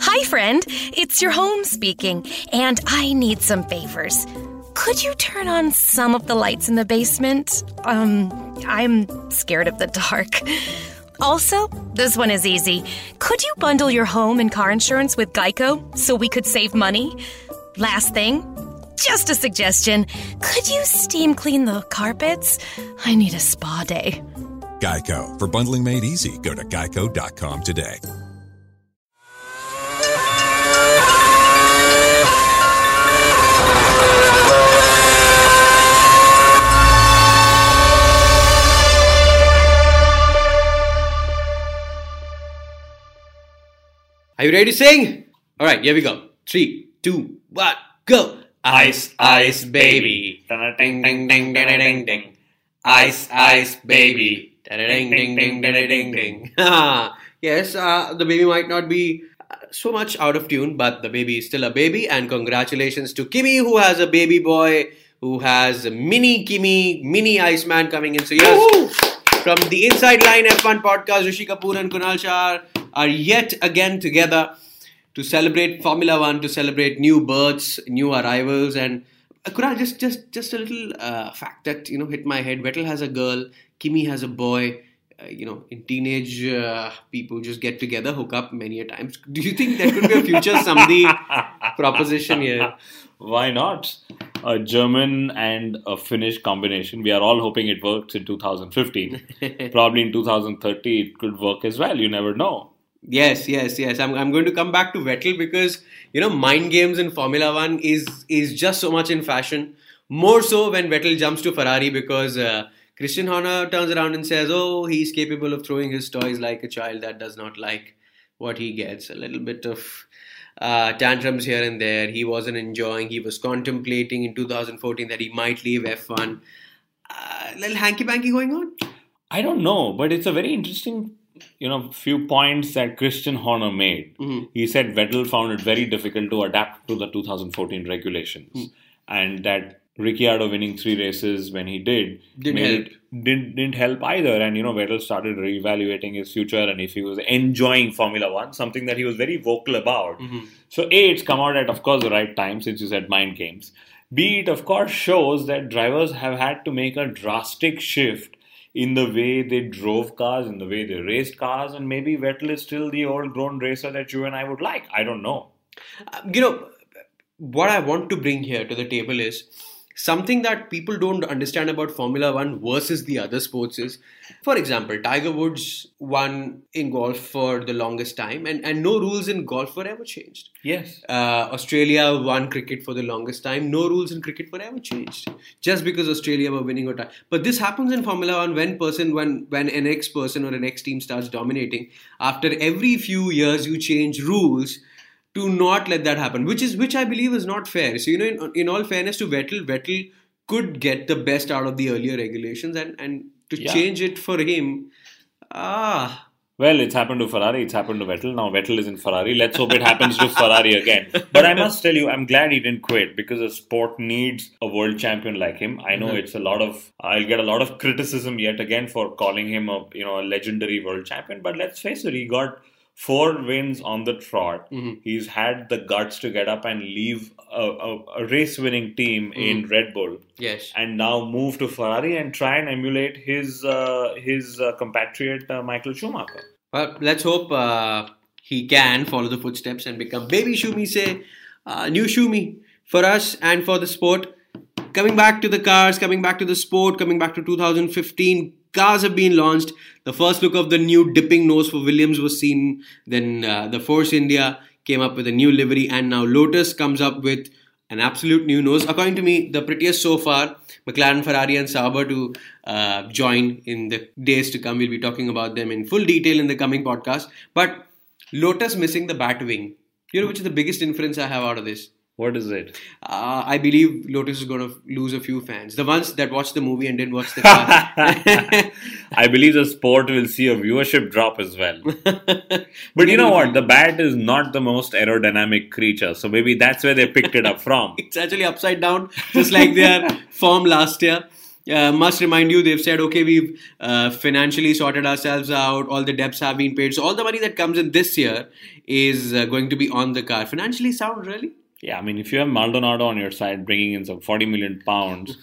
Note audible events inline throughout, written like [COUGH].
Hi, friend. It's your home speaking, and I need some favors. Could you turn on some of the lights in the basement? Um, I'm scared of the dark. Also, this one is easy. Could you bundle your home and car insurance with Geico so we could save money? Last thing, just a suggestion. Could you steam clean the carpets? I need a spa day. Geico. For bundling made easy, go to geico.com today. Are you ready to sing? All right, here we go. Three, two, one, go. Ice, ice, baby. Ding, ding, ding, ding, ding, ding. Ice, ice, baby. Ding, ding, ding, ding, ding, ding. [LAUGHS] yes, uh, the baby might not be uh, so much out of tune, but the baby is still a baby. And congratulations to Kimi, who has a baby boy, who has a mini Kimi, mini Iceman coming in. So, yes, from the Inside Line F1 podcast, Rishi Kapoor and Kunal Shah are yet again together to celebrate Formula One, to celebrate new births, new arrivals, and uh, Kunal, just just just a little uh, fact that you know hit my head. Vettel has a girl, Kimi has a boy. Uh, you know, in teenage uh, people just get together, hook up many a times. Do you think there could be a future Samdi [LAUGHS] proposition here? Why not? A German and a Finnish combination. We are all hoping it works in 2015. [LAUGHS] Probably in 2030 it could work as well. You never know. Yes, yes, yes. I'm, I'm going to come back to Vettel because you know mind games in Formula One is is just so much in fashion. More so when Vettel jumps to Ferrari because uh, Christian Horner turns around and says, "Oh, he's capable of throwing his toys like a child that does not like what he gets." A little bit of uh, tantrums here and there. He wasn't enjoying. He was contemplating in 2014 that he might leave F1. Uh, little hanky panky going on. I don't know, but it's a very interesting you know, few points that Christian Horner made. Mm-hmm. He said Vettel found it very difficult to adapt to the 2014 regulations, Mm. and that Ricciardo winning three races when he did Didn't help. it- didn't didn't help either. And you know, Vettel started reevaluating his future and if he was enjoying Formula One, something that he was very vocal about. Mm-hmm. So a, it's come out at of course the right time since you said mind games. B, it of course shows that drivers have had to make a drastic shift in the way they drove cars, in the way they raced cars, and maybe Vettel is still the old grown racer that you and I would like. I don't know. Uh, you know what i want to bring here to the table is something that people don't understand about formula 1 versus the other sports is for example tiger woods won in golf for the longest time and, and no rules in golf were ever changed Yes. uh, Australia won cricket for the longest time. No rules in cricket were ever changed just because Australia were winning or tie. But this happens in Formula One when person when when an ex person or an ex team starts dominating. After every few years, you change rules to not let that happen, which is which I believe is not fair. So you know, in, in all fairness to Vettel, Vettel could get the best out of the earlier regulations, and and to Yeah. change it for him, ah. Well, it's happened to Ferrari, it's happened to Vettel. Now Vettel is in Ferrari. Let's hope it happens to Ferrari again. But I must tell you, I'm glad he didn't quit because the sport needs a world champion like him. I know it's a lot of I'll get a lot of criticism yet again for calling him a you know a legendary world champion. But let's face it, he got four wins on the trot. He's had the guts to get up and leave a, a, a race winning team in Red Bull Yes. and now move to Ferrari and try and emulate his uh, his uh, compatriot uh, Michael Schumacher. Well, let's hope uh, he can follow the footsteps and become baby Schumi, say, uh, new Schumi for us and for the sport. Coming back to the cars, coming back to the sport, coming back to 2015, cars have been launched. The first look of the new dipping nose for Williams was seen. Then uh, the Force India came up with a new livery, and now Lotus comes up with an absolute new nose. According to me, the prettiest so far. McLaren, Ferrari, and Sauber to uh, join in the days to come. We'll be talking about them in full detail in the coming podcast. But Lotus missing the bat wing. You know which is the biggest inference I have out of this? What is it? Uh, I believe Lotus is going to lose a few fans. The ones that watched the movie and didn't watch the car. [LAUGHS] I believe the sport will see a viewership drop as well. [LAUGHS] But you know what? The bat is not the most aerodynamic creature, so maybe that's where they picked it up from. [LAUGHS] It's actually upside down, just like their form last year. Uh, must remind you, they've said, okay, we've uh, financially sorted ourselves out. All the debts have been paid. So all the money that comes in this year is uh, going to be on the car. Financially sound, really? Yeah, I mean, if you have Maldonado on your side bringing in some 40 million pounds,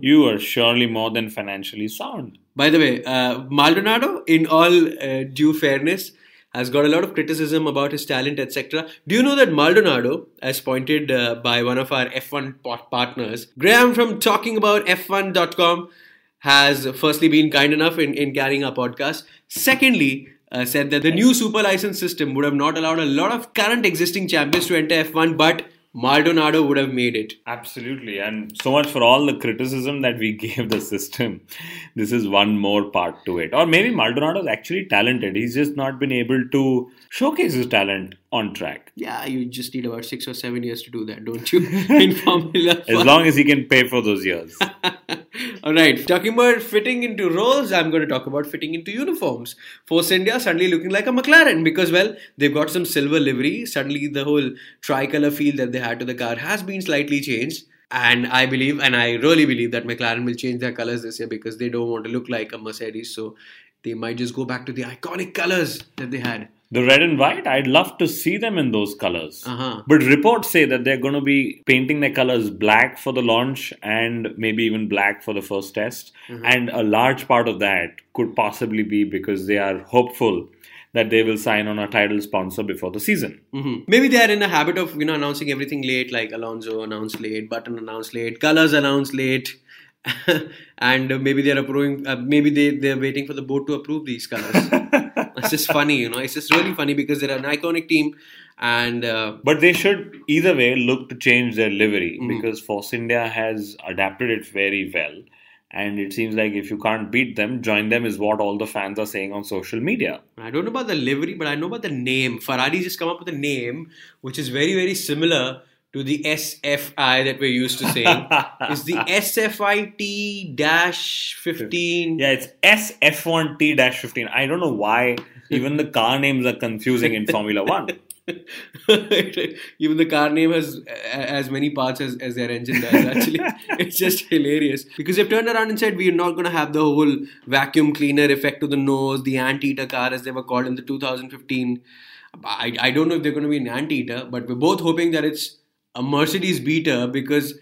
you are surely more than financially sound. By the way, uh, Maldonado, in all uh, due fairness, has got a lot of criticism about his talent, etc. Do you know that Maldonado, as pointed uh, by one of our F1 partners, Graham from talkingaboutf1.com, has firstly been kind enough in, in carrying our podcast. Secondly, uh, said that the new super license system would have not allowed a lot of current existing champions to enter F1, but Maldonado would have made it. Absolutely. And so much for all the criticism that we [LAUGHS] gave the system. This is one more part to it. Or maybe Maldonado is actually talented. He's just not been able to showcase his talent on track. Yeah, you just need about six or seven years to do that, don't you? [LAUGHS] In Formula As long as he can pay for those years. [LAUGHS] All right, talking about fitting into roles, I'm going to talk about fitting into uniforms. Force India suddenly looking like a McLaren because, well, they've got some silver livery. Suddenly, the whole tricolor feel that they had to the car has been slightly changed. And I believe, and I really believe that McLaren will change their colors this year because they don't want to look like a Mercedes. So they might just go back to the iconic colors that they had. The red and white, I'd love to see them in those colors. Uh-huh. But reports say that they're going to be painting their colors black for the launch and maybe even black for the first test. Mm-hmm. And a large part of that could possibly be because they are hopeful that they will sign on a title sponsor before the season. Mhm. Maybe they are in a habit of you know announcing everything late, like Alonso announced late, Button announced late, colors announced late, [LAUGHS] and maybe they are approving. Uh, maybe they they are waiting for the board to approve these colors. [LAUGHS] it's just funny, you know. It's just really funny because they're an iconic team, and uh, But they should either way look to change their livery Mm-hmm. because Force India has adapted it very well. And it seems like if you can't beat them, join them is what all the fans are saying on social media. I don't know about the livery, but I know about the name. Ferrari just come up with a name which is very very similar to the SFI that we're used to saying. [LAUGHS] it's the SFIT dash fifteen. Yeah, it's SF1T 15. I don't know why even the car names are confusing in Formula One. [LAUGHS] Even the car name has as many parts as, as their engine does. Actually, [LAUGHS] it's just hilarious because they've turned around and said we're not going to have the whole vacuum cleaner effect to the nose, the anteater car as they were called in the 2015. I, I don't know if they're going to be an anteater, but we're both hoping that it's a Mercedes beater because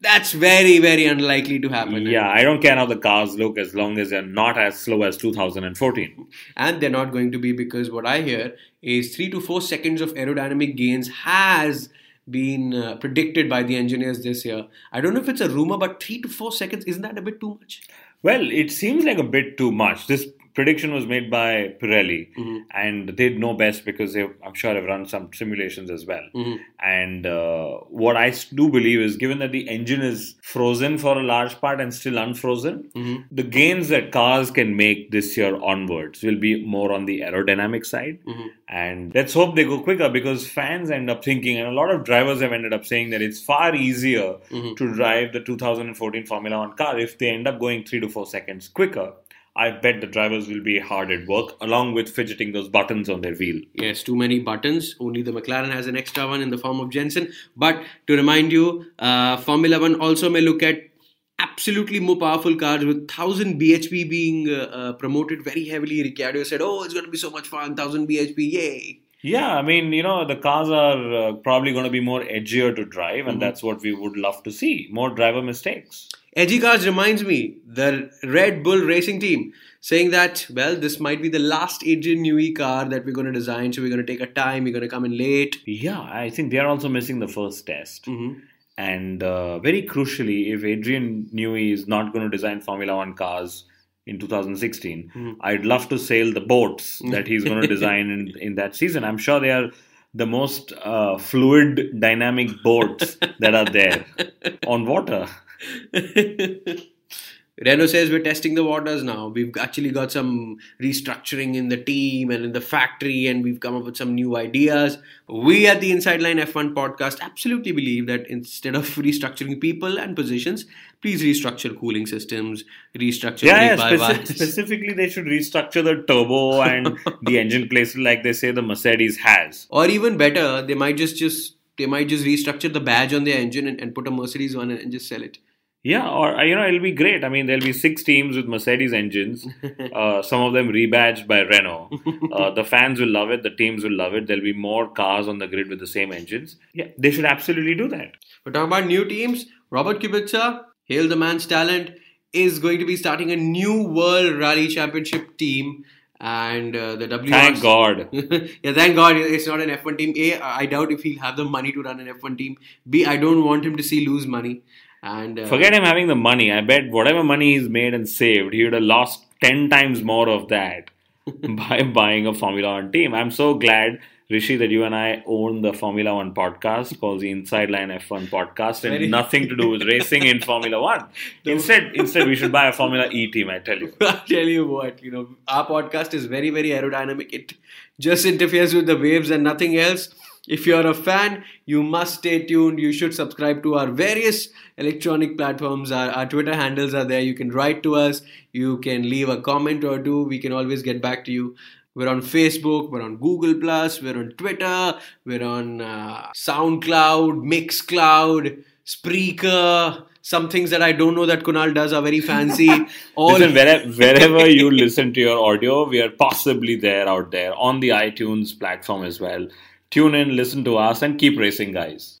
that's very very unlikely to happen. Yeah, I don't care how the cars look as long as they're not as slow as 2014. and they're not going to be because what I hear is three to four seconds of aerodynamic gains has been uh, predicted by the engineers this year. I don't know if it's a rumor, but three to four seconds isn't that a bit too much? Well, it seems like a bit too much. This prediction was made by Pirelli, mm-hmm. and they'd know best because they, I'm sure, have run some simulations as well. Mm-hmm. And uh, I do believe is, given that the engine is frozen for a large part and still unfrozen, mm-hmm. the gains that cars can make this year onwards will be more on the aerodynamic side. And let's hope they go quicker because fans end up thinking, and a lot of drivers have ended up saying that it's far easier to drive the 2014 Formula One car if they end up going three to four seconds quicker. I bet the drivers will be hard at work along with fidgeting those buttons on their wheel. Yes, too many buttons. Only the McLaren has an extra one in the form of Jenson. But to remind you, uh, Formula One also may look at absolutely more powerful cars with 1000 bhp being uh, uh, promoted very heavily ricciardo said oh it's going to be so much fun 1000 bhp yay Yeah, I mean, you know, the cars are uh, probably going to be more edgier to drive, and that's what we would love to see more driver mistakes. Edgy Cars reminds me, the Red Bull racing team, saying that, well, this might be the last Adrian Newey car that we're going to design, so we're going to take our time, we're going to come in late. Yeah, I think they are also missing the first test. Mhm. And uh, very crucially, if Adrian Newey is not going to design Formula One cars in 2016, I'd love to sail the boats [LAUGHS] that he's going to design in, in that season. I'm sure they are the most uh, fluid, dynamic boats that are there [LAUGHS] on water. [LAUGHS] Renault says we're testing the waters now. We've actually got some restructuring in the team and in the factory, and we've come up with some new ideas. We at the Inside Line F1 podcast absolutely believe that instead of restructuring people and positions, please restructure cooling systems, restructure Yeah, yeah speci- [LAUGHS] specifically, they should restructure the turbo and the [LAUGHS] engine places like they say the Mercedes has. Or even better, they might just just they might just restructure the badge on their engine and, and put a Mercedes one and, and just sell it. Yeah, or uh, you know, it'll be great. I mean, there'll be six teams with Mercedes engines, [LAUGHS] uh, some of them rebadged by Renault. Uh, the fans will love it, the teams will love it. There'll be more cars on the grid with the same engines. Yeah, they should absolutely do that. We're talking about new teams. Robert Kubica, hail the man's talent, is going to be starting a new World Rally Championship team. And uh, the W. Thank God. [LAUGHS] yeah, thank God it's not an F1 team. A, I doubt if he'll have the money to run an F1 team. B, I don't want him to see lose money. And uh, Forget him having the money. I bet whatever money he's made and saved, he would have lost 10 times more of that [LAUGHS] by buying a Formula One team. I'm so glad, Rishi, that you and I own the Formula One podcast called the Inside Line F1 podcast and Very- nothing to do with racing in Formula One. [LAUGHS] Instead, instead, we should buy a Formula E team, I tell you. [LAUGHS] I'll tell you what, you know, our podcast is very, very aerodynamic. It just interferes with the waves and nothing else. If you're a fan, you must stay tuned. You should subscribe to our various electronic platforms. Our, our Twitter handles are there. You can write to us. You can leave a comment or two. We can always get back to you. We're on Facebook. We're on Google Plus. We're on Twitter. We're on uh, SoundCloud, Mixcloud, Spreaker. Some things that I don't know that Kunal does are very fancy. [LAUGHS] All Listen, wherever, wherever you listen to your audio, we are possibly there out there on the iTunes platform as well. Tune in, listen to us, and keep racing, guys.